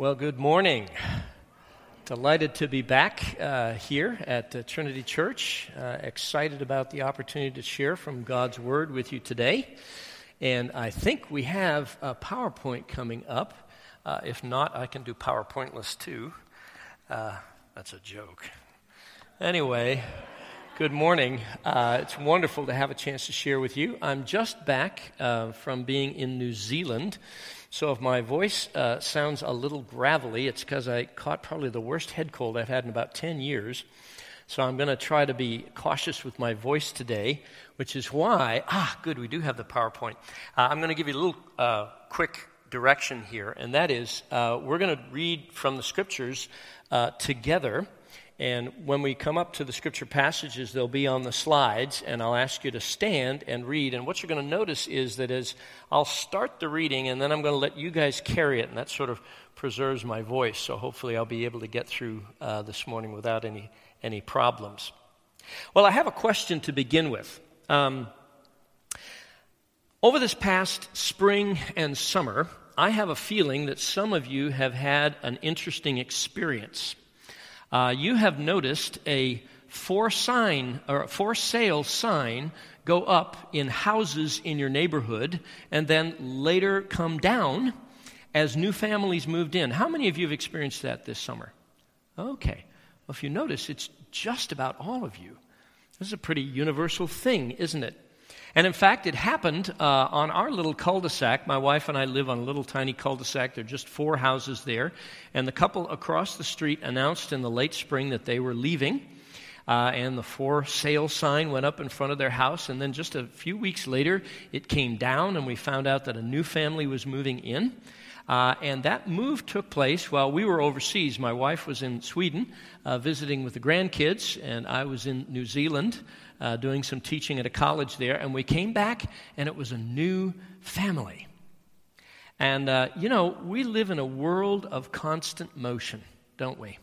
Well, good morning. Delighted to be back uh, here at uh, Trinity Church. Uh, excited about the opportunity to share from God's Word with you today. And I think we have a PowerPoint coming up. Uh, if not, I can do PowerPointless too. Uh, that's a joke. Anyway, good morning. Uh, it's wonderful to have a chance to share with you. I'm just back from being in New Zealand. So if my voice uh, sounds a little gravelly, it's because I caught probably the worst head cold I've had in about 10 years. So I'm going to try to be cautious with my voice today, which is why, ah, good, we do have the PowerPoint. Uh, I'm going to give you a little uh, quick direction here, and that is uh, we're going to read from the scriptures uh, together. And when we come up to the scripture passages, they'll be on the slides, and I'll ask you to stand and read. And what you're going to notice is that as I'll start the reading, and then I'm going to let you guys carry it, and that sort of preserves my voice. So hopefully, I'll be able to get through uh, this morning without any, any problems. Well, I have a question to begin with. Um, over this past spring and summer, I have a feeling that some of you have had an interesting experience uh, you have noticed a for sign or for sale sign go up in houses in your neighborhood and then later come down as new families moved in. How many of you have experienced that this summer? Okay. Well, if you notice, it's just about all of you. This is a pretty universal thing, isn't it? And in fact, it happened uh, on our little cul de sac. My wife and I live on a little tiny cul de sac. There are just four houses there. And the couple across the street announced in the late spring that they were leaving. Uh, and the for sale sign went up in front of their house. And then just a few weeks later, it came down, and we found out that a new family was moving in. Uh, and that move took place while we were overseas. My wife was in Sweden uh, visiting with the grandkids, and I was in New Zealand uh, doing some teaching at a college there, and we came back, and it was a new family. And, uh, you know, we live in a world of constant motion, don't we?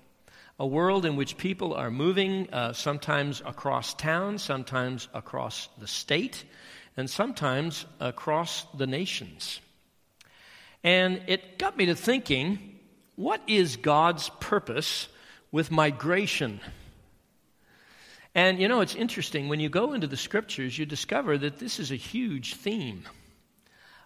A world in which people are moving uh, sometimes across town, sometimes across the state, and sometimes across the nations. And it got me to thinking what is God's purpose with migration? And you know, it's interesting. When you go into the scriptures, you discover that this is a huge theme.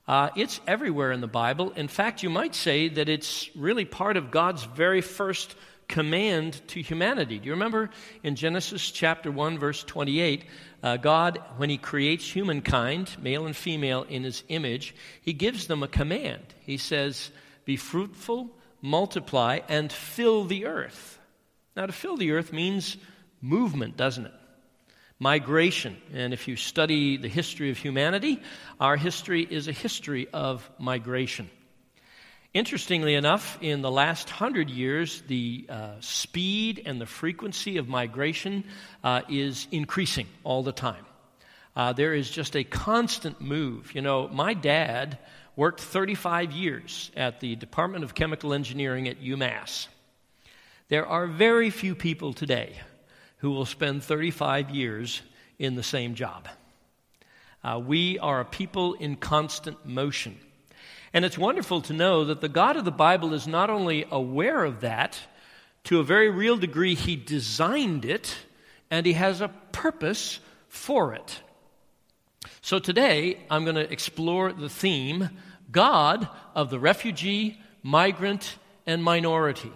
Uh, it's everywhere in the Bible. In fact, you might say that it's really part of God's very first command to humanity. Do you remember in Genesis chapter 1, verse 28, uh, God, when He creates humankind, male and female, in His image, He gives them a command. He says, Be fruitful, multiply, and fill the earth. Now, to fill the earth means movement, doesn't it? Migration. And if you study the history of humanity, our history is a history of migration. Interestingly enough, in the last hundred years, the uh, speed and the frequency of migration uh, is increasing all the time. Uh, there is just a constant move. You know, my dad worked 35 years at the Department of Chemical Engineering at UMass. There are very few people today who will spend 35 years in the same job. Uh, we are a people in constant motion. And it's wonderful to know that the God of the Bible is not only aware of that, to a very real degree, He designed it and He has a purpose for it. So today, I'm going to explore the theme God of the refugee, migrant, and minority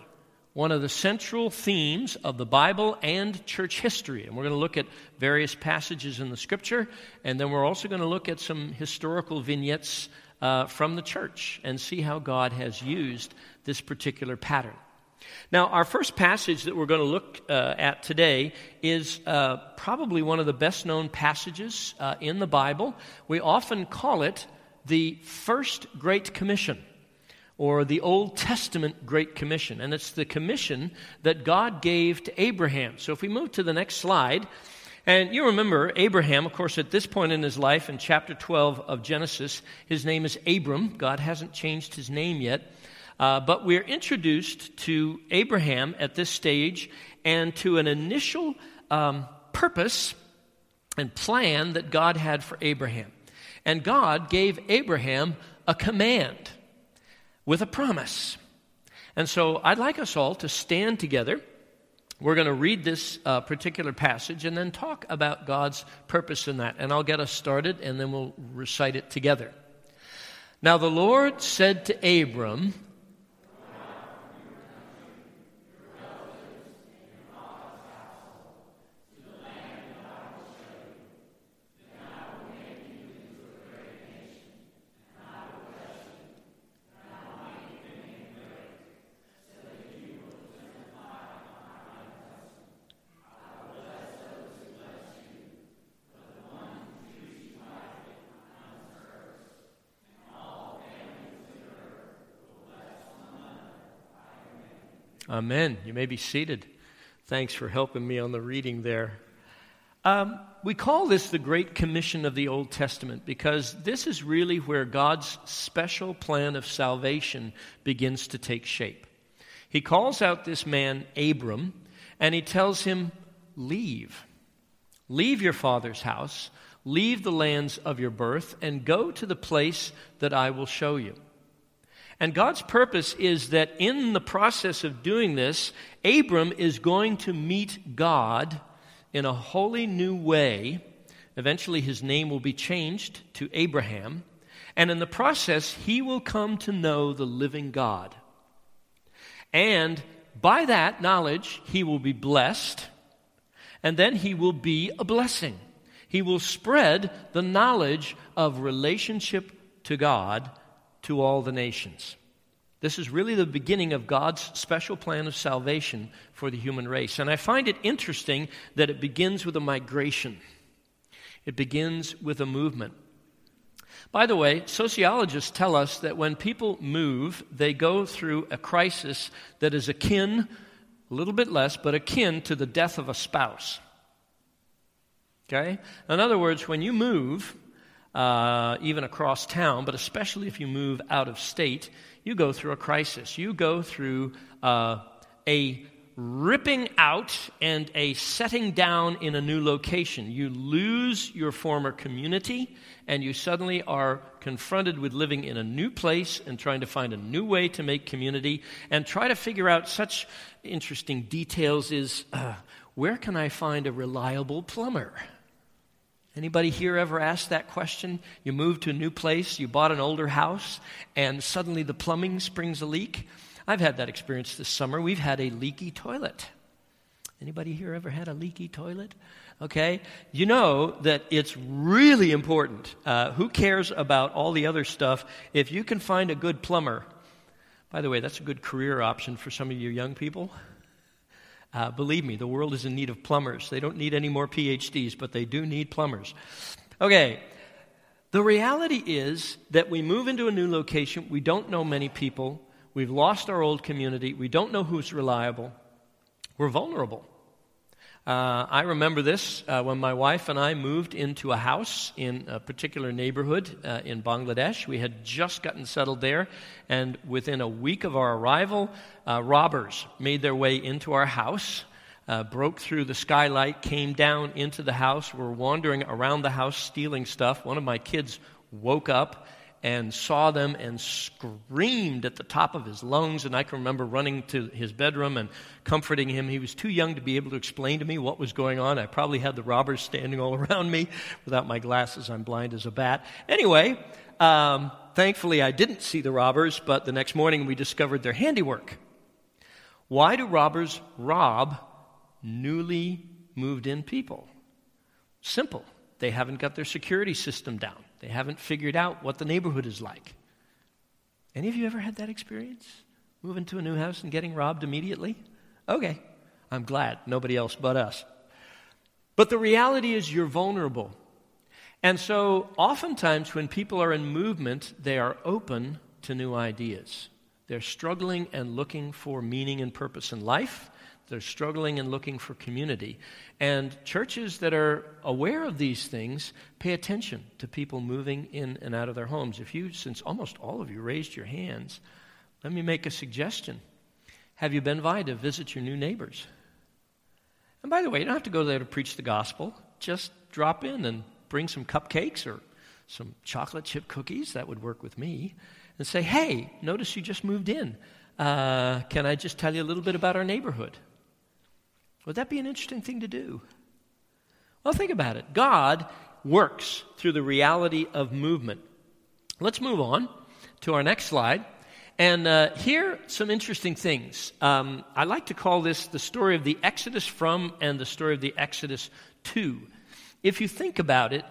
one of the central themes of the Bible and church history. And we're going to look at various passages in the scripture, and then we're also going to look at some historical vignettes uh, from the church and see how God has used this particular pattern. Now, our first passage that we're going to look uh, at today is uh, probably one of the best known passages uh, in the Bible. We often call it the First Great Commission or the Old Testament Great Commission. And it's the commission that God gave to Abraham. So if we move to the next slide, and you remember Abraham, of course, at this point in his life, in chapter 12 of Genesis, his name is Abram. God hasn't changed his name yet. Uh, but we're introduced to Abraham at this stage and to an initial um, purpose and plan that God had for Abraham. And God gave Abraham a command with a promise. And so I'd like us all to stand together. We're going to read this uh, particular passage and then talk about God's purpose in that. And I'll get us started and then we'll recite it together. Now the Lord said to Abram, Amen. You may be seated. Thanks for helping me on the reading there. Um, we call this the Great Commission of the Old Testament because this is really where God's special plan of salvation begins to take shape. He calls out this man, Abram, and he tells him, Leave. Leave your father's house, leave the lands of your birth, and go to the place that I will show you. And God's purpose is that in the process of doing this, Abram is going to meet God in a wholly new way. Eventually, his name will be changed to Abraham. And in the process, he will come to know the living God. And by that knowledge, he will be blessed. And then he will be a blessing. He will spread the knowledge of relationship to God to all the nations. This is really the beginning of God's special plan of salvation for the human race. And I find it interesting that it begins with a migration, it begins with a movement. By the way, sociologists tell us that when people move, they go through a crisis that is akin, a little bit less, but akin to the death of a spouse. Okay? In other words, when you move, uh, even across town, but especially if you move out of state, you go through a crisis. You go through uh, a ripping out and a setting down in a new location. You lose your former community, and you suddenly are confronted with living in a new place and trying to find a new way to make community and try to figure out such interesting details is uh, where can I find a reliable plumber? Anybody here ever asked that question? You moved to a new place, you bought an older house, and suddenly the plumbing springs a leak? I've had that experience this summer. We've had a leaky toilet. Anybody here ever had a leaky toilet? Okay, you know that it's really important. Uh, who cares about all the other stuff? If you can find a good plumber, by the way, that's a good career option for some of you young people. Uh, believe me, the world is in need of plumbers. They don't need any more PhDs, but they do need plumbers. Okay, the reality is that we move into a new location, we don't know many people, we've lost our old community, we don't know who's reliable, we're vulnerable. Uh, I remember this uh, when my wife and I moved into a house in a particular neighborhood uh, in Bangladesh. We had just gotten settled there, and within a week of our arrival, uh, robbers made their way into our house. Uh, broke through the skylight, came down into the house, were wandering around the house stealing stuff. One of my kids woke up and saw them and screamed at the top of his lungs. And I can remember running to his bedroom and comforting him. He was too young to be able to explain to me what was going on. I probably had the robbers standing all around me. Without my glasses, I'm blind as a bat. Anyway, um, thankfully I didn't see the robbers, but the next morning we discovered their handiwork. Why do robbers rob newly moved in people? Simple. They haven't got their security system down. They haven't figured out what the neighborhood is like. Any of you ever had that experience? Moving to a new house and getting robbed immediately? Okay, I'm glad. Nobody else but us. But the reality is, you're vulnerable. And so, oftentimes, when people are in movement, they are open to new ideas. They're struggling and looking for meaning and purpose in life. They're struggling and looking for community. And churches that are aware of these things pay attention to people moving in and out of their homes. If you, since almost all of you raised your hands, let me make a suggestion. Have you been by to visit your new neighbors? And by the way, you don't have to go there to preach the gospel. Just drop in and bring some cupcakes or some chocolate chip cookies. That would work with me. And say, hey, notice you just moved in. uh, can I just tell you a little bit about our neighborhood? Would that be an interesting thing to do? Well, think about it. God works through the reality of movement. Let's move on to our next slide. And uh, here, some interesting things. Um, I like to call this the story of the Exodus from and the story of the Exodus to. If you think about it,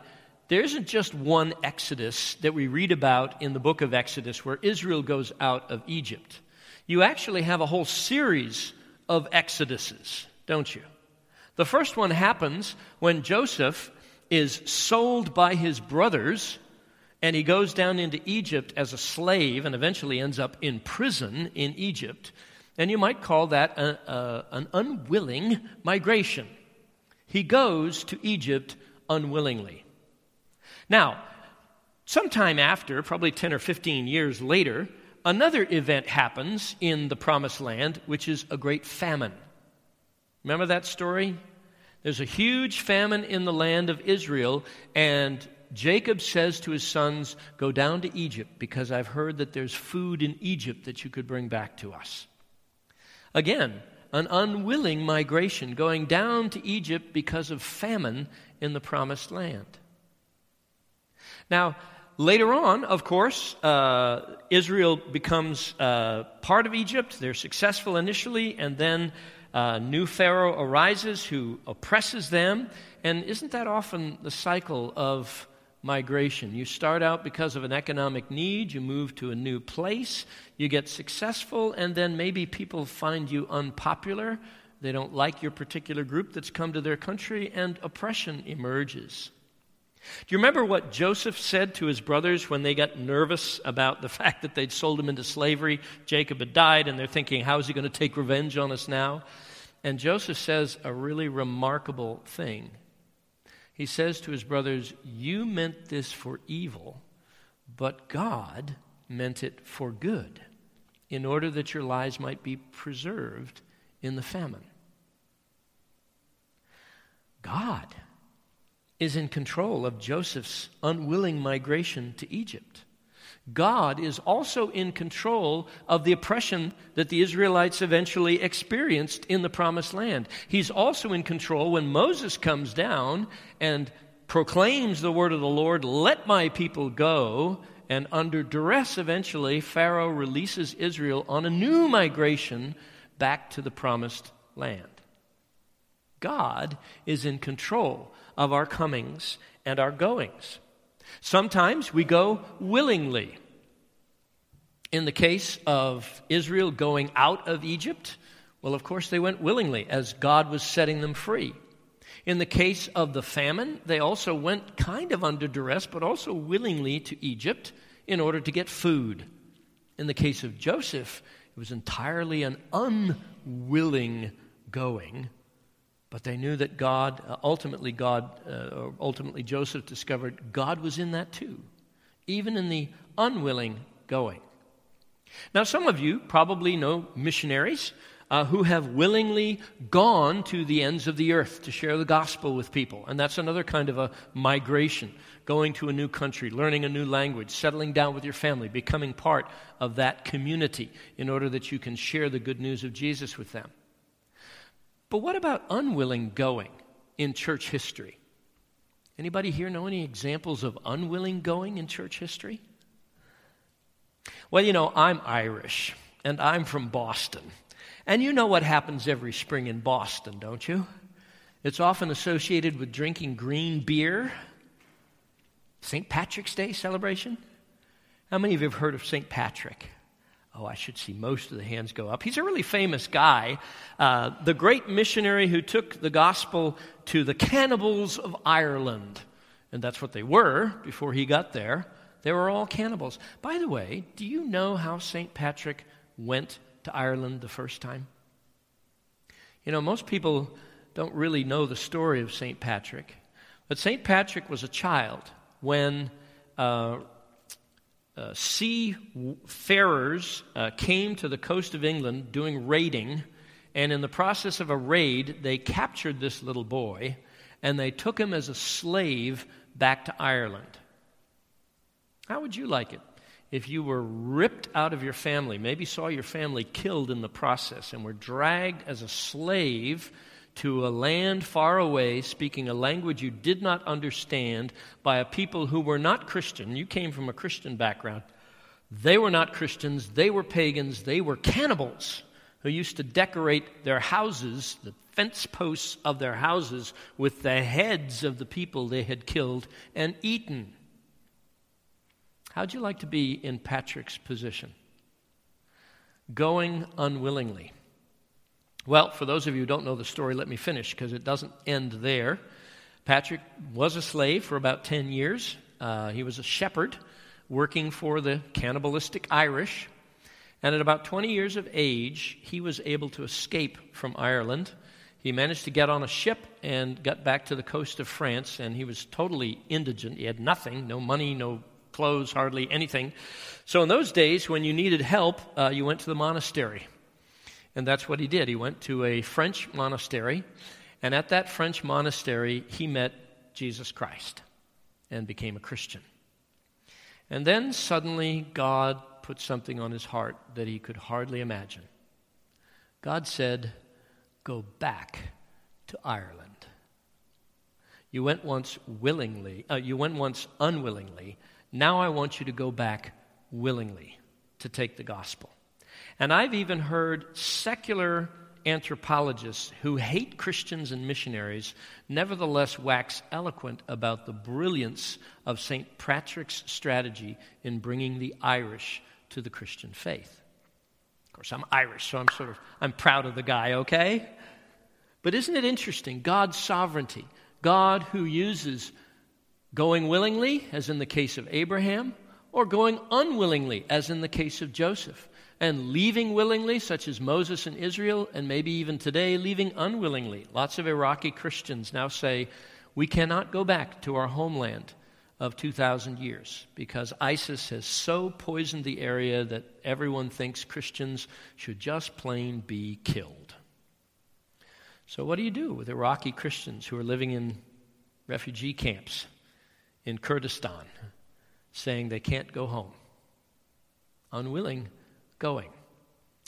there isn't just one Exodus that we read about in the book of Exodus where Israel goes out of Egypt. You actually have a whole series of Exoduses, don't you? The first one happens when Joseph is sold by his brothers and he goes down into Egypt as a slave and eventually ends up in prison in Egypt. And you might call that a, a, an unwilling migration. He goes to Egypt unwillingly. Now, sometime after, probably 10 or 15 years later, another event happens in the promised land, which is a great famine. Remember that story? There's a huge famine in the land of Israel, and Jacob says to his sons, Go down to Egypt because I've heard that there's food in Egypt that you could bring back to us. Again, an unwilling migration, going down to Egypt because of famine in the promised land. Now, later on, of course, uh, Israel becomes uh, part of Egypt. They're successful initially, and then a new Pharaoh arises who oppresses them. And isn't that often the cycle of migration. You start out because of an economic need, you move to a new place, you get successful, and then maybe people find you unpopular. They don't like your particular group that's come to their country, and oppression emerges. Do you remember what Joseph said to his brothers when they got nervous about the fact that they'd sold him into slavery? Jacob had died, and they're thinking, how is he going to take revenge on us now? And Joseph says a really remarkable thing he says to his brothers, You meant this for evil, but God meant it for good, in order that your lives might be preserved in the famine. God is in control of Joseph's unwilling migration to Egypt. God is also in control of the oppression that the Israelites eventually experienced in the promised land. He's also in control when Moses comes down and proclaims the word of the Lord, let my people go. And under duress, eventually, Pharaoh releases Israel on a new migration back to the promised land. God is in control of our comings and our goings. Sometimes we go willingly. In the case of Israel going out of Egypt, well, of course, they went willingly as God was setting them free. In the case of the famine, they also went kind of under duress, but also willingly to Egypt in order to get food. In the case of Joseph, it was entirely an unwilling going but they knew that God, uh, ultimately, God, uh, ultimately Joseph discovered God was in that too, even in the unwilling going. Now, some of you probably know missionaries uh, who have willingly gone to the ends of the earth to share the gospel with people. And that's another kind of a migration, going to a new country, learning a new language, settling down with your family, becoming part of that community in order that you can share the good news of Jesus with them. But what about unwilling going in church history? Anybody here know any examples of unwilling going in church history? Well, you know, I'm Irish and I'm from Boston. And you know what happens every spring in Boston, don't you? It's often associated with drinking green beer. St. Patrick's Day celebration? How many of you have heard of St. Patrick? Oh, I should see most of the hands go up. He's a really famous guy, uh, the great missionary who took the gospel to the cannibals of Ireland. And that's what they were before he got there. They were all cannibals. By the way, do you know how St. Patrick went to Ireland the first time? You know, most people don't really know the story of St. Patrick. But St. Patrick was a child when uh, uh, seafarers uh, came to the coast of England doing raiding, and in the process of a raid, they captured this little boy and they took him as a slave back to Ireland. How would you like it if you were ripped out of your family, maybe saw your family killed in the process, and were dragged as a slave to a land far away, speaking a language you did not understand by a people who were not Christian, you came from a Christian background. They were not Christians, they were pagans, they were cannibals who used to decorate their houses, the fence posts of their houses, with the heads of the people they had killed and eaten. How'd you like to be in Patrick's position? Going unwillingly. Well, for those of you who don't know the story, let me finish because it doesn't end there. Patrick was a slave for about 10 years. Uh, he was a shepherd working for the cannibalistic Irish. And at about 20 years of age, he was able to escape from Ireland. He managed to get on a ship and got back to the coast of France, and he was totally indigent. He had nothing no money, no clothes, hardly anything. So, in those days, when you needed help, uh, you went to the monastery. And that's what he did. He went to a French monastery, and at that French monastery, he met Jesus Christ and became a Christian. And then suddenly, God put something on his heart that he could hardly imagine. God said, Go back to Ireland. You went once willingly, uh, you went once unwillingly. Now I want you to go back willingly to take the gospel. And I've even heard secular anthropologists who hate Christians and missionaries nevertheless wax eloquent about the brilliance of St. Patrick's strategy in bringing the Irish to the Christian faith. Of course, I'm Irish, so I'm sort of I'm proud of the guy, okay? But isn't it interesting? God's sovereignty. God who uses going willingly, as in the case of Abraham, or going unwillingly, as in the case of Joseph and leaving willingly, such as Moses and Israel, and maybe even today, leaving unwillingly. Lots of Iraqi Christians now say, we cannot go back to our homeland of 2,000 years because ISIS has so poisoned the area that everyone thinks Christians should just plain be killed. So, what do you do with Iraqi Christians who are living in refugee camps in Kurdistan saying they can't go home? Unwilling going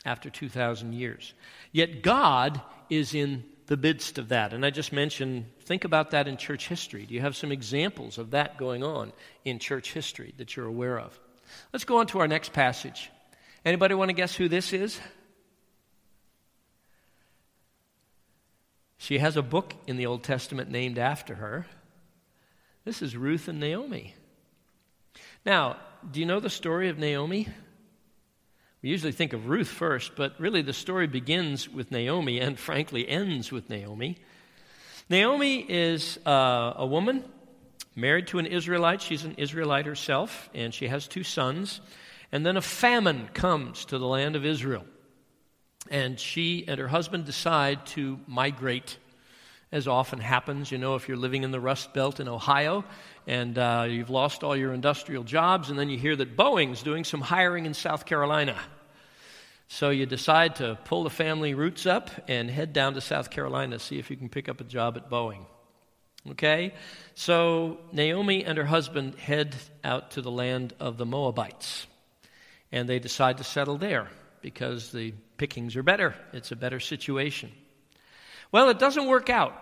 after 2,000 years. Yet God is in the midst of that. And I just mentioned, think about that in church history. Do you have some examples of that going on in church history that you're aware of? Let's go on to our next passage. Anybody want to guess who this is? She has a book in the Old Testament named after her. This is Ruth and Naomi. Now, do you know the story of Naomi? We usually think of Ruth first, but really the story begins with Naomi and frankly ends with Naomi. Naomi is uh, a woman married to an Israelite. She's an Israelite herself, and she has two sons. And then a famine comes to the land of Israel. And she and her husband decide to migrate, as often happens. You know, if you're living in the Rust Belt in Ohio and uh, you've lost all your industrial jobs, and then you hear that Boeing's doing some hiring in South Carolina. So you decide to pull the family roots up and head down to South Carolina, to see if you can pick up a job at Boeing. Okay? So Naomi and her husband head out to the land of the Moabites. And they decide to settle there because the pickings are better. It's a better situation. Well, it doesn't work out.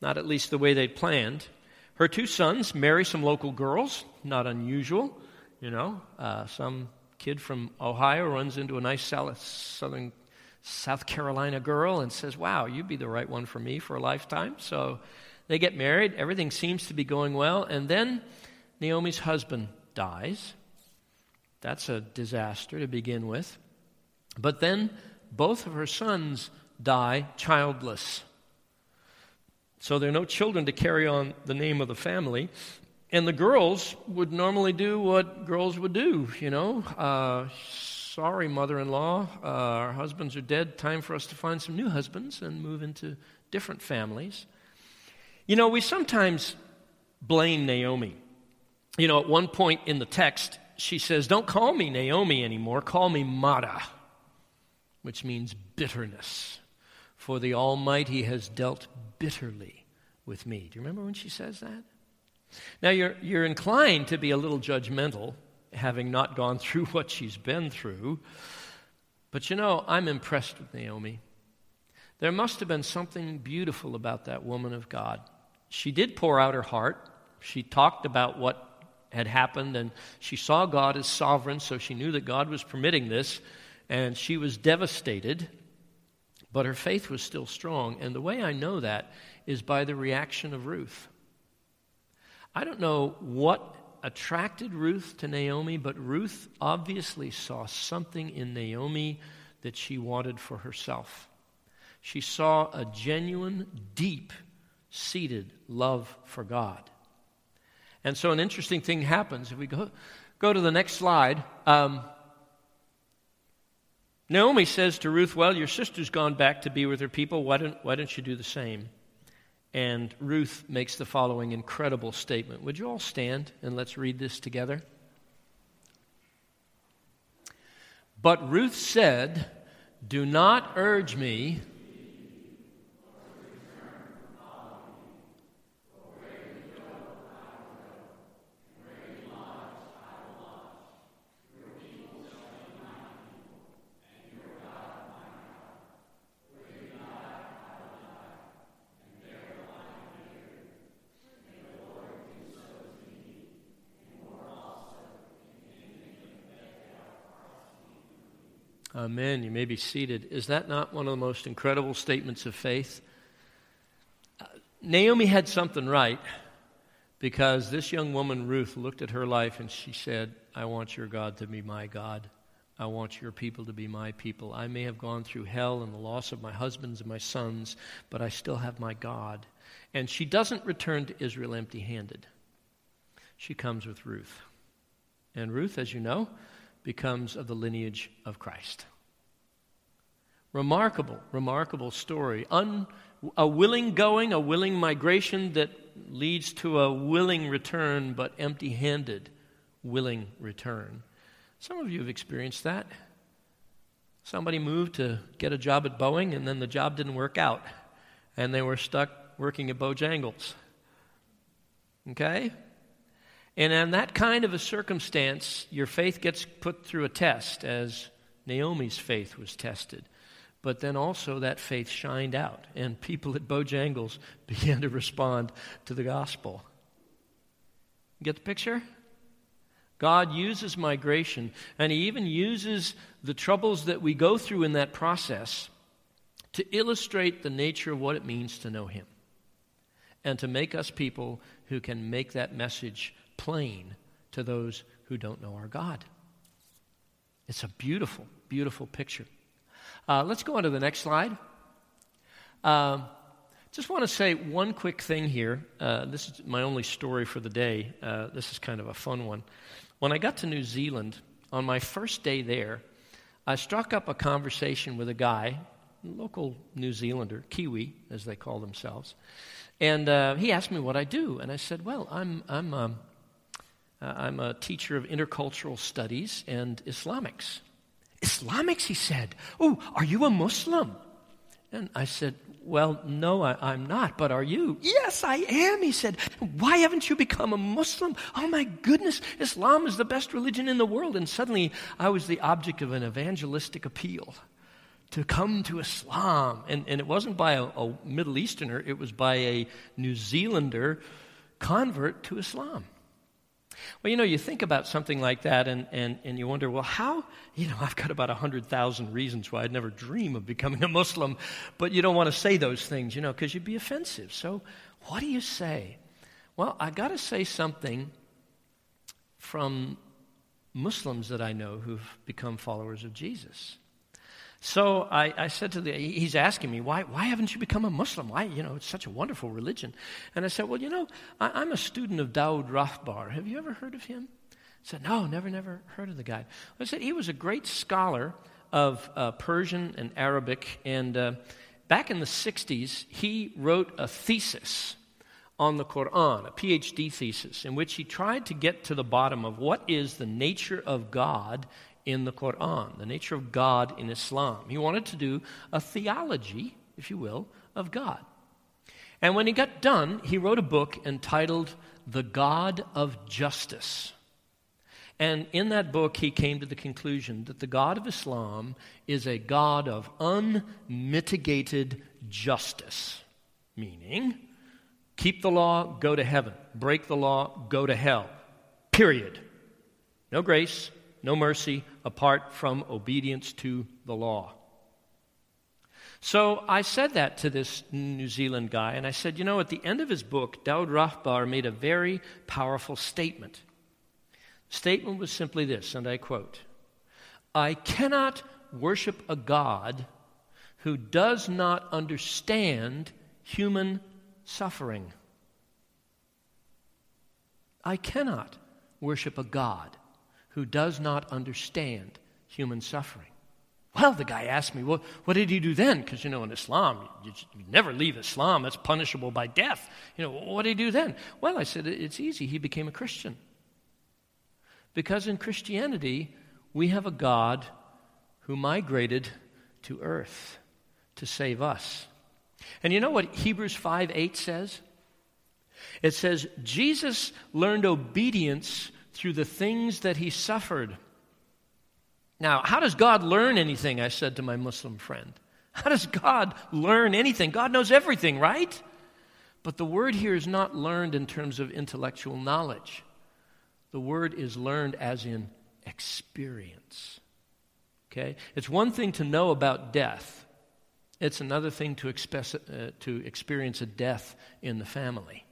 Not at least the way they'd planned. Her two sons marry some local girls, not unusual. You know, uh, some kid from Ohio runs into a nice southern South Carolina girl and says, Wow, you'd be the right one for me for a lifetime. So they get married. Everything seems to be going well. And then Naomi's husband dies. That's a disaster to begin with. But then both of her sons die childless. So there are no children to carry on the name of the family. And the girls would normally do what girls would do, you know. Uh, sorry, mother in law, uh, our husbands are dead. Time for us to find some new husbands and move into different families. You know, we sometimes blame Naomi. You know, at one point in the text, she says, Don't call me Naomi anymore, call me Mara, which means bitterness. For the Almighty has dealt bitterly with me. Do you remember when she says that? Now, you're, you're inclined to be a little judgmental having not gone through what she's been through. But you know, I'm impressed with Naomi. There must have been something beautiful about that woman of God. She did pour out her heart. She talked about what had happened, and she saw God as sovereign, so she knew that God was permitting this, and she was devastated. But her faith was still strong. And the way I know that is by the reaction of Ruth. I don't know what attracted Ruth to Naomi, but Ruth obviously saw something in Naomi that she wanted for herself. She saw a genuine, deep seated love for God. And so an interesting thing happens. If we go, go to the next slide, um, Naomi says to Ruth, Well, your sister's gone back to be with her people. Why don't, why don't you do the same? And Ruth makes the following incredible statement. Would you all stand and let's read this together? But Ruth said, Do not urge me Amen. You may be seated. Is that not one of the most incredible statements of faith? Uh, Naomi had something right because this young woman, Ruth, looked at her life and she said, I want your God to be my God. I want your people to be my people. I may have gone through hell and the loss of my husbands and my sons, but I still have my God. And she doesn't return to Israel empty handed. She comes with Ruth. And Ruth, as you know, becomes of the lineage of Christ. Remarkable, remarkable story. Un, a willing going, a willing migration that leads to a willing return, but empty handed willing return. Some of you have experienced that. Somebody moved to get a job at Boeing, and then the job didn't work out, and they were stuck working at Bojangles. Okay? And in that kind of a circumstance, your faith gets put through a test, as Naomi's faith was tested. But then also that faith shined out, and people at Bojangles began to respond to the gospel. Get the picture? God uses migration, and He even uses the troubles that we go through in that process to illustrate the nature of what it means to know Him and to make us people who can make that message plain to those who don't know our God. It's a beautiful, beautiful picture. Uh, let's go on to the next slide. Uh, just want to say one quick thing here. Uh, this is my only story for the day. Uh, this is kind of a fun one. When I got to New Zealand, on my first day there, I struck up a conversation with a guy, local New Zealander, Kiwi, as they call themselves. And uh, he asked me what I do. And I said, Well, I'm, I'm um, uh, I'm a teacher of intercultural studies and Islamics. Islamics, he said. Oh, are you a Muslim? And I said, Well, no, I, am not, but are you? Yes, I am, he said. Why haven't you become a Muslim? Oh, my goodness, Islam is the best religion in the world. And suddenly I was the object of an evangelistic appeal to come to Islam. And, and it wasn't by a, a Middle Easterner, it was by a New Zealander convert to Islam. Well, you know, you think about something like that and, and, and you wonder, well, how? You know, I've got about 100,000 reasons why I'd never dream of becoming a Muslim, but you don't want to say those things, you know, because you'd be offensive. So, what do you say? Well, I got to say something from Muslims that I know who've become followers of Jesus. So I, I, said to the, he's asking me, why, why haven't you become a Muslim? Why, you know, it's such a wonderful religion. And I said, well, you know, I, am a student of Daud Rahbar. Have you ever heard of him? I said, no, never, never heard of the guy. I said, he was a great scholar of uh, Persian and Arabic. And uh, back in the 60s, he wrote a thesis on the Quran, a PhD thesis, in which he tried to get to the bottom of what is the nature of God in the Quran, the nature of God in Islam. He wanted to do a theology, if you will, of God. And when he got done, he wrote a book entitled The God of Justice. And in that book, he came to the conclusion that the God of Islam is a God of unmitigated justice, meaning, keep the law, go to heaven. Break the law, go to hell. Period. No grace, no mercy apart from obedience to the law. So I said that to this New Zealand guy, and I said, you know, at the end of his book, Daud Rahbar made a very powerful statement. The statement was simply this, and I quote I cannot worship a God who does not understand human suffering. I cannot worship a God who does not understand human suffering. Well, the guy asked me, well, what did he do then? Because, you know, in Islam, you, you, never leave Islam. That's punishable by death. You know, what did he do then? Well, I said, it's easy. He became a Christian. Because in Christianity, we have a God who migrated to earth to save us. And you know what Hebrews 5 8 says? It says, Jesus learned obedience through the things that he suffered. Now, how does God learn anything? I said to my Muslim friend. How does God learn anything? God knows everything, right? But the word here is not learned in terms of intellectual knowledge. The word is learned as in experience. Okay? It's one thing to know about death, it's another thing to, express, uh, to experience a death in the family.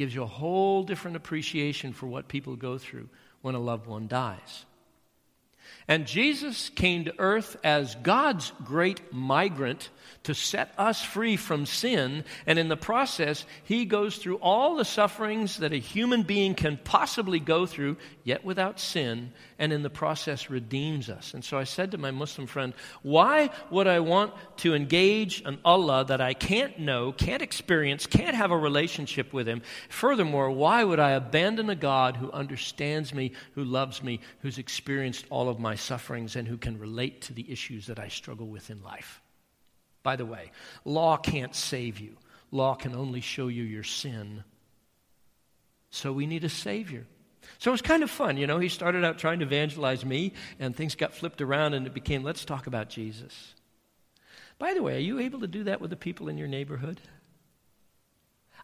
Gives you a whole different appreciation for what people go through when a loved one dies. And Jesus came to earth as God's great migrant to set us free from sin. And in the process, he goes through all the sufferings that a human being can possibly go through, yet without sin, and in the process redeems us. And so I said to my Muslim friend, Why would I want to engage an Allah that I can't know, can't experience, can't have a relationship with him? Furthermore, why would I abandon a God who understands me, who loves me, who's experienced all of my sufferings, and who can relate to the issues that I struggle with in life? By the way, law can't save you, law can only show you your sin. So we need a Savior. So it was kind of fun, you know. He started out trying to evangelize me, and things got flipped around, and it became, let's talk about Jesus. By the way, are you able to do that with the people in your neighborhood?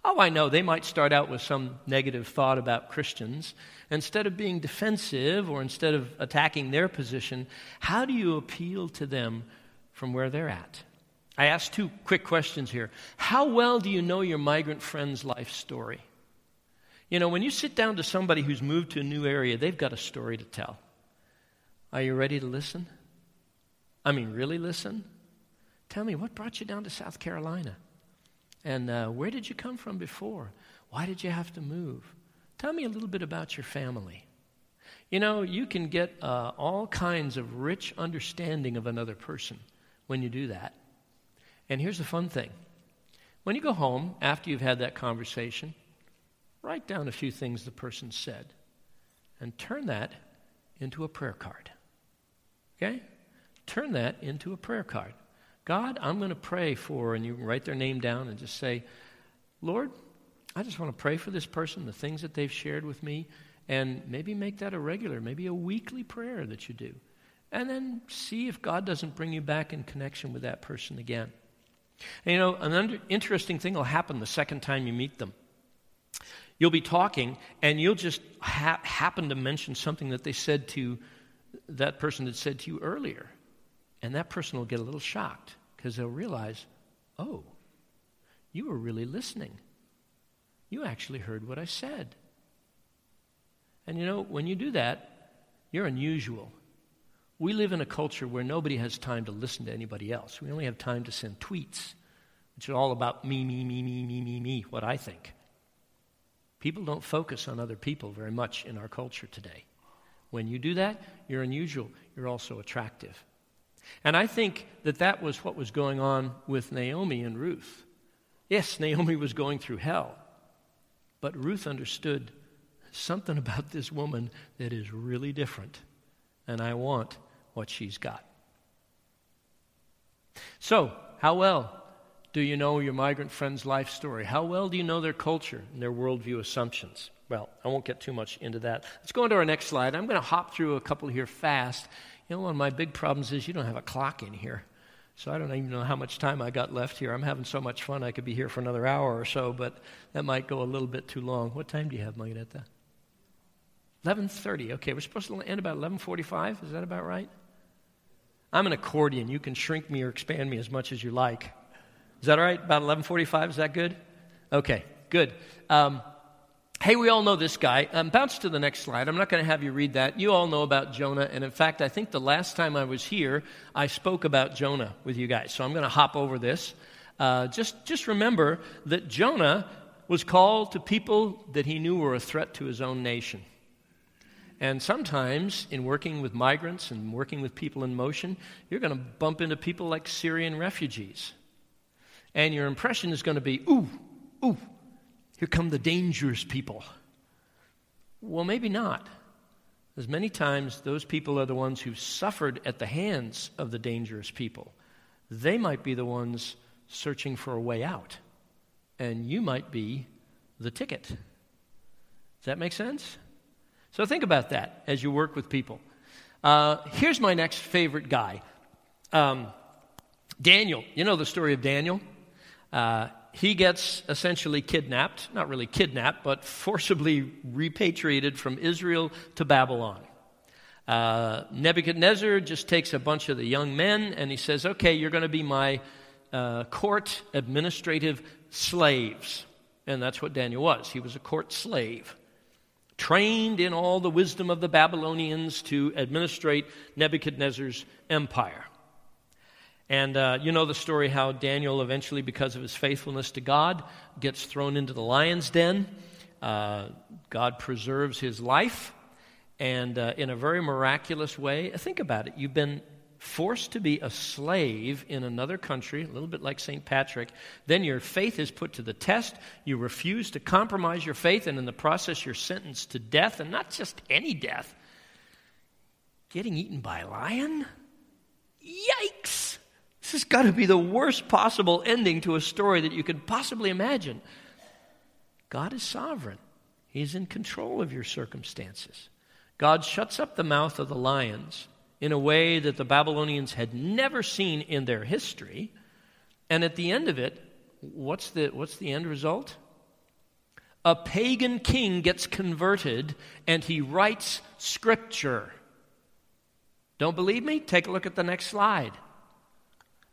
Oh, I know, they might start out with some negative thought about Christians. Instead of being defensive or instead of attacking their position, how do you appeal to them from where they're at? I asked two quick questions here. How well do you know your migrant friend's life story? You know, when you sit down to somebody who's moved to a new area, they've got a story to tell. Are you ready to listen? I mean, really listen? Tell me, what brought you down to South Carolina? And uh, where did you come from before? Why did you have to move? Tell me a little bit about your family. You know, you can get uh, all kinds of rich understanding of another person when you do that. And here's the fun thing when you go home after you've had that conversation, write down a few things the person said and turn that into a prayer card. Okay? Turn that into a prayer card. God, I'm going to pray for, and you write their name down and just say, Lord, I just want to pray for this person, the things that they've shared with me, and maybe make that a regular, maybe a weekly prayer that you do. And then see if God doesn't bring you back in connection with that person again. And you know, an under, interesting thing will happen the second time you meet them. You'll be talking, and you'll just ha- happen to mention something that they said to that person had said to you earlier. And that person will get a little shocked because they'll realize, oh, you were really listening. You actually heard what I said. And you know, when you do that, you're unusual. We live in a culture where nobody has time to listen to anybody else. We only have time to send tweets, which are all about me, me, me, me, me, me, me, what I think. People don't focus on other people very much in our culture today. When you do that, you're unusual. You're also attractive. And I think that that was what was going on with Naomi and Ruth. Yes, Naomi was going through hell, but Ruth understood something about this woman that is really different, and I want what she's got. So, how well do you know your migrant friend's life story? How well do you know their culture and their worldview assumptions? Well, I won't get too much into that. Let's go on to our next slide. I'm going to hop through a couple here fast. You know, one of my big problems is you don't have a clock in here. So I don't even know how much time I got left here. I'm having so much fun. I could be here for another hour or so, but that might go a little bit too long. What time do you have, Margareta? 11:30. Okay, we're supposed to end about 11:45. Is that about right? I'm an accordion. You can shrink me or expand me as much as you like. Is that all right? About 11:45. Is that good? Okay, good. Um, Hey, we all know this guy. Um, bounce to the next slide. I'm not going to have you read that. You all know about Jonah. And in fact, I think the last time I was here, I spoke about Jonah with you guys. So I'm going to hop over this. Uh, just, just remember that Jonah was called to people that he knew were a threat to his own nation. And sometimes, in working with migrants and working with people in motion, you're going to bump into people like Syrian refugees. And your impression is going to be, ooh, ooh, here come the dangerous people. Well, maybe not. As many times, those people are the ones who've suffered at the hands of the dangerous people. They might be the ones searching for a way out, and you might be the ticket. Does that make sense? So think about that as you work with people. Uh, here's my next favorite guy um, Daniel. You know the story of Daniel? Uh, he gets essentially kidnapped, not really kidnapped, but forcibly repatriated from Israel to Babylon. Uh, Nebuchadnezzar just takes a bunch of the young men and he says, Okay, you're going to be my uh, court administrative slaves. And that's what Daniel was. He was a court slave, trained in all the wisdom of the Babylonians to administrate Nebuchadnezzar's empire. And uh, you know the story how Daniel, eventually, because of his faithfulness to God, gets thrown into the lion's den. Uh, God preserves his life, and uh, in a very miraculous way, think about it. You've been forced to be a slave in another country, a little bit like St. Patrick. Then your faith is put to the test. You refuse to compromise your faith, and in the process, you're sentenced to death, and not just any death getting eaten by a lion? Yikes! This has got to be the worst possible ending to a story that you could possibly imagine. God is sovereign, He's in control of your circumstances. God shuts up the mouth of the lions in a way that the Babylonians had never seen in their history. And at the end of it, what's the, what's the end result? A pagan king gets converted and he writes scripture. Don't believe me? Take a look at the next slide.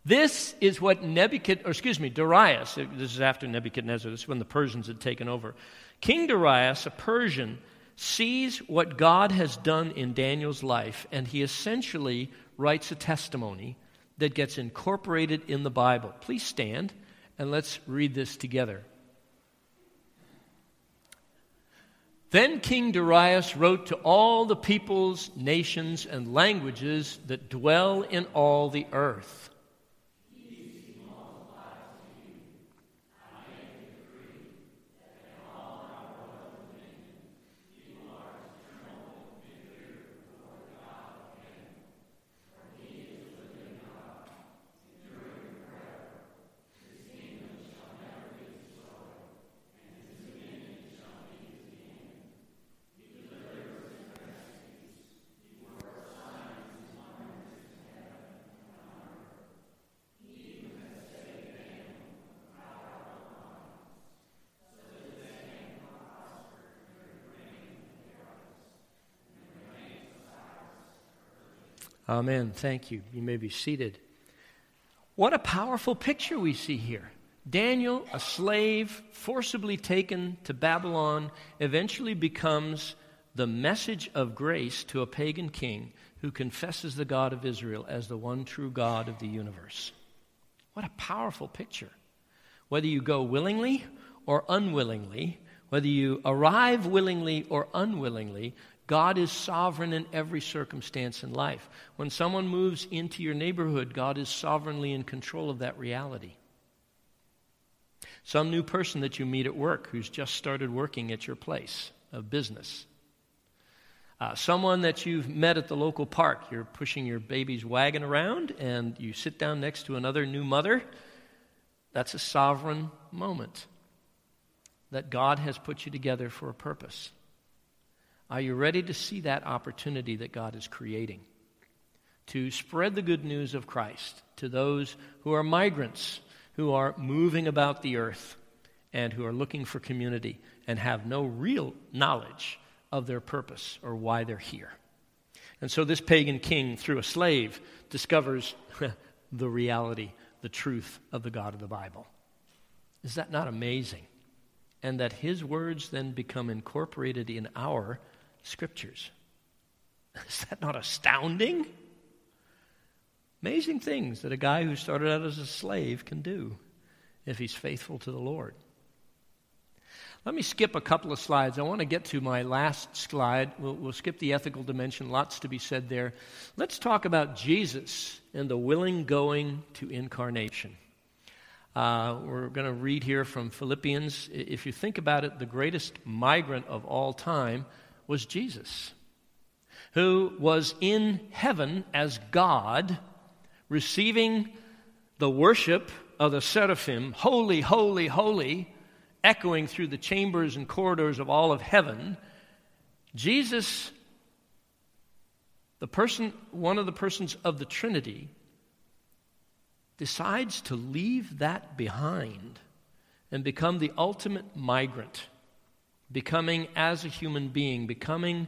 This is what Nebuchadnezzar, or excuse me, Darius, this is after Nebuchadnezzar, this is when the Persians had taken over. King Darius, a Persian, sees what God has done in Daniel's life, and he essentially writes a testimony that gets incorporated in the Bible. Please stand and let's read this together. Then King Darius wrote to all the peoples, nations, and languages that dwell in all the earth Amen. Thank you. You may be seated. What a powerful picture we see here. Daniel, a slave, forcibly taken to Babylon, eventually becomes the message of grace to a pagan king who confesses the God of Israel as the one true God of the universe. What a powerful picture. Whether you go willingly or unwillingly, whether you arrive willingly or unwillingly, God is sovereign in every circumstance in life. When someone moves into your neighborhood, God is sovereignly in control of that reality. Some new person that you meet at work who's just started working at your place of business. Uh, someone that you've met at the local park. You're pushing your baby's wagon around and you sit down next to another new mother. That's a sovereign moment. that God has put you together for a purpose. Are you ready to see that opportunity that God is creating? To spread the good news of Christ to those who are migrants, who are moving about the earth, and who are looking for community and have no real knowledge of their purpose or why they're here. And so this pagan king, through a slave, discovers the reality, the truth of the God of the Bible. Is that not amazing? And that his words then become incorporated in our scriptures. Is that not astounding? Amazing things that a guy who started out as a slave can do if he's faithful to the Lord. Let me skip a couple of slides. I want to get to my last slide. We'll, we'll, skip the ethical dimension, lots to be said there. Let's talk about Jesus and the willing going to incarnation. Uh, we're going to read here from Philippians. If you think about it, the greatest migrant of all time was Jesus, who was in heaven as God, receiving the worship of the seraphim, holy, holy, holy echoing through the chambers and corridors of all of heaven, Jesus, the person, one of the persons of the Trinity, decides to leave that behind and become the ultimate migrant, becoming as a human being, becoming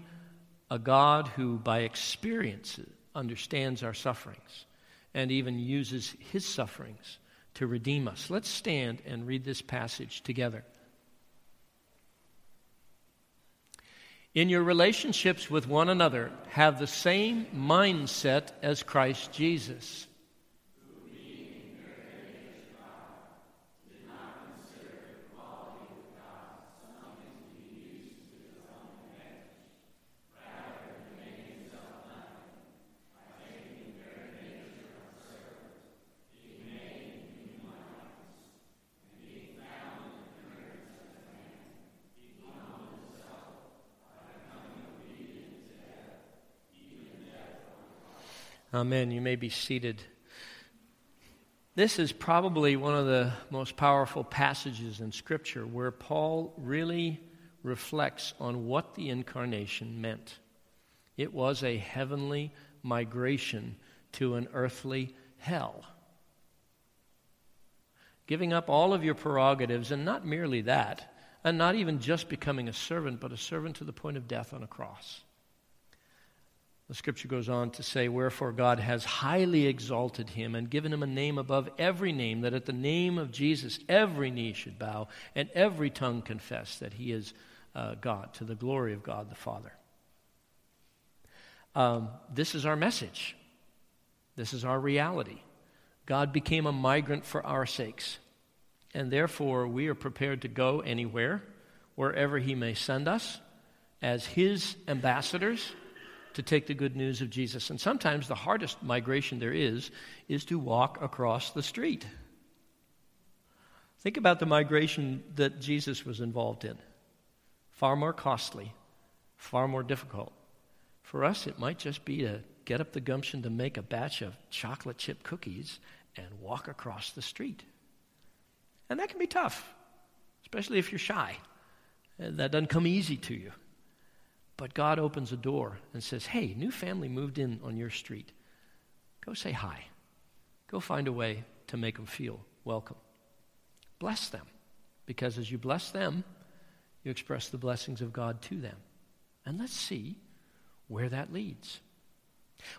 a God who, by experience, understands our sufferings and even uses his sufferings to redeem us. Let's stand and read this passage together. In your relationships with one another, have the same mindset as Christ Jesus. Amen. You may be seated. This is probably one of the most powerful passages in Scripture where Paul really reflects on what the incarnation meant. It was a heavenly migration to an earthly hell. Giving up all of your prerogatives, and not merely that, and not even just becoming a servant, but a servant to the point of death on a cross. The scripture goes on to say, Wherefore God has highly exalted him and given him a name above every name, that at the name of Jesus every knee should bow and every tongue confess that he is uh, God, to the glory of God the Father. Um, this is our message. This is our reality. God became a migrant for our sakes, and therefore we are prepared to go anywhere, wherever he may send us, as his ambassadors to take the good news of Jesus. And sometimes the hardest migration there is is to walk across the street. Think about the migration that Jesus was involved in. Far more costly, far more difficult. For us, it might just be to get up the gumption to make a batch of chocolate chip cookies and walk across the street. And that can be tough, especially if you're shy. That doesn't come easy to you. But God opens a door and says, Hey, new family moved in on your street. Go say hi. Go find a way to make them feel welcome. Bless them, because as you bless them, you express the blessings of God to them. And let's see where that leads.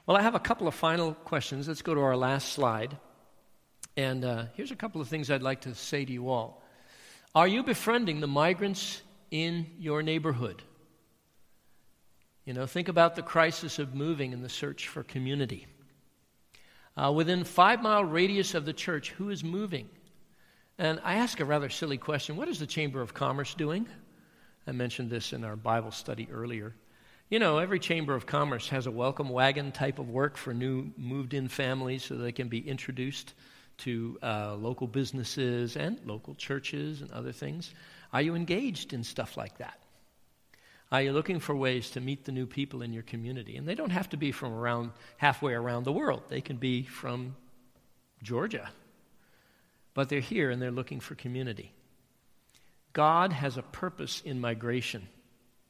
Well, I have a couple of final questions. Let's go to our last slide. And uh, here's a couple of things I'd like to say to you all. Are you befriending the migrants in your neighborhood? You know, think about the crisis of moving and the search for community. Uh, within five mile radius of the church, who is moving? And I ask a rather silly question what is the Chamber of Commerce doing? I mentioned this in our Bible study earlier. You know, every Chamber of Commerce has a welcome wagon type of work for new moved in families so they can be introduced to uh, local businesses and local churches and other things. Are you engaged in stuff like that? Are you looking for ways to meet the new people in your community? And they don't have to be from around halfway around the world. They can be from Georgia. But they're here and they're looking for community. God has a purpose in migration,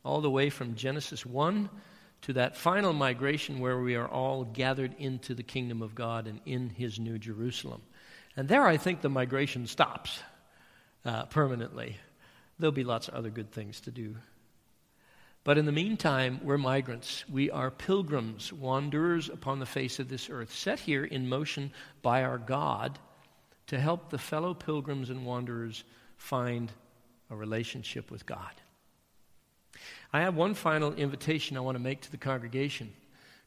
all the way from Genesis 1 to that final migration where we are all gathered into the kingdom of God and in his new Jerusalem. And there, I think the migration stops uh, permanently. There'll be lots of other good things to do. But in the meantime, we're migrants. We are pilgrims, wanderers upon the face of this earth, set here in motion by our God to help the fellow pilgrims and wanderers find a relationship with God. I have one final invitation I want to make to the congregation.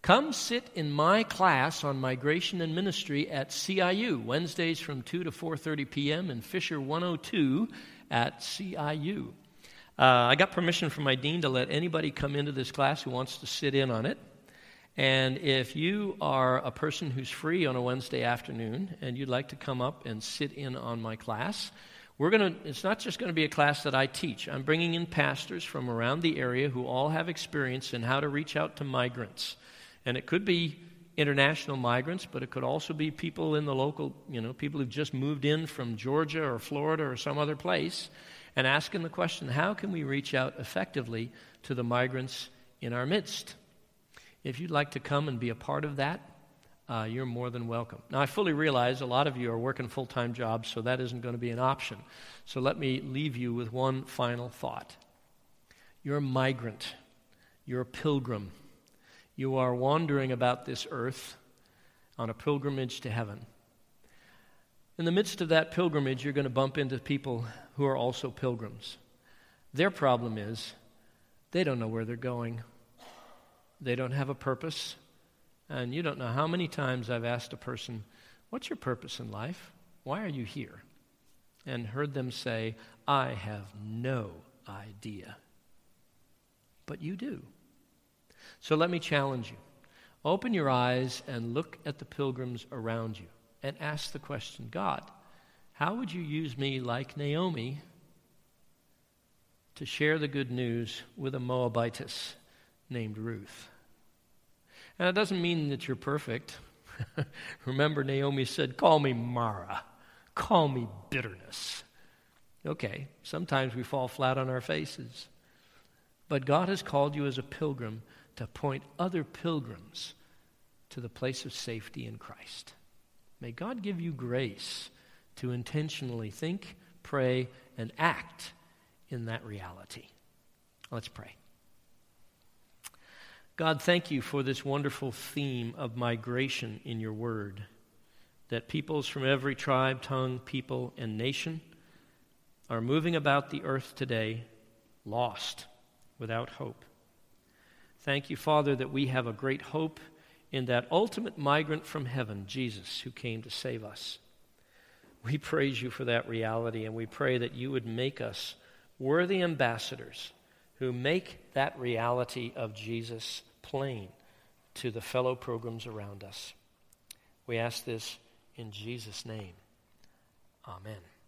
Come sit in my class on migration and ministry at CIU, Wednesdays from 2 to 4:30 p.m. in Fisher 102 at CIU. Uh, I got permission from my dean to let anybody come into this class who wants to sit in on it. And if you are a person who's free on a Wednesday afternoon and you'd like to come up and sit in on my class, we're going to it's not just going to be a class that I teach. I'm bringing in pastors from around the area who all have experience in how to reach out to migrants. And it could be international migrants, but it could also be people in the local, you know, people who've just moved in from Georgia or Florida or some other place and asking the question, how can we reach out effectively to the migrants in our midst? If you'd like to come and be a part of that, uh, you're more than welcome. Now, I fully realize a lot of you are working full time jobs, so that isn't going to be an option. So let me leave you with one final thought. You're a migrant, you're a pilgrim. You are wandering about this earth on a pilgrimage to heaven. In the midst of that pilgrimage, you're going to bump into people who are also pilgrims. Their problem is they don't know where they're going. They don't have a purpose. And you don't know how many times I've asked a person, What's your purpose in life? Why are you here? And heard them say, I have no idea. But you do. So let me challenge you. Open your eyes and look at the pilgrims around you and ask the question God, how would you use me like Naomi to share the good news with a Moabitess named Ruth? And it doesn't mean that you're perfect. Remember, Naomi said, Call me Mara, call me bitterness. Okay, sometimes we fall flat on our faces. But God has called you as a pilgrim to point other pilgrims to the place of safety in Christ. May God give you grace to intentionally think, pray, and act in that reality. Let's pray. God, thank you for this wonderful theme of migration in your word. That peoples from every tribe, tongue, people, and nation are moving about the earth today, lost, without hope. Thank you, Father, that we have a great hope in that ultimate migrant from heaven, Jesus, who came to save us. We praise you for that reality, and we pray that you would make us worthy ambassadors who make that reality of Jesus plain to the fellow pilgrims around us. We ask this in Jesus' name. Amen.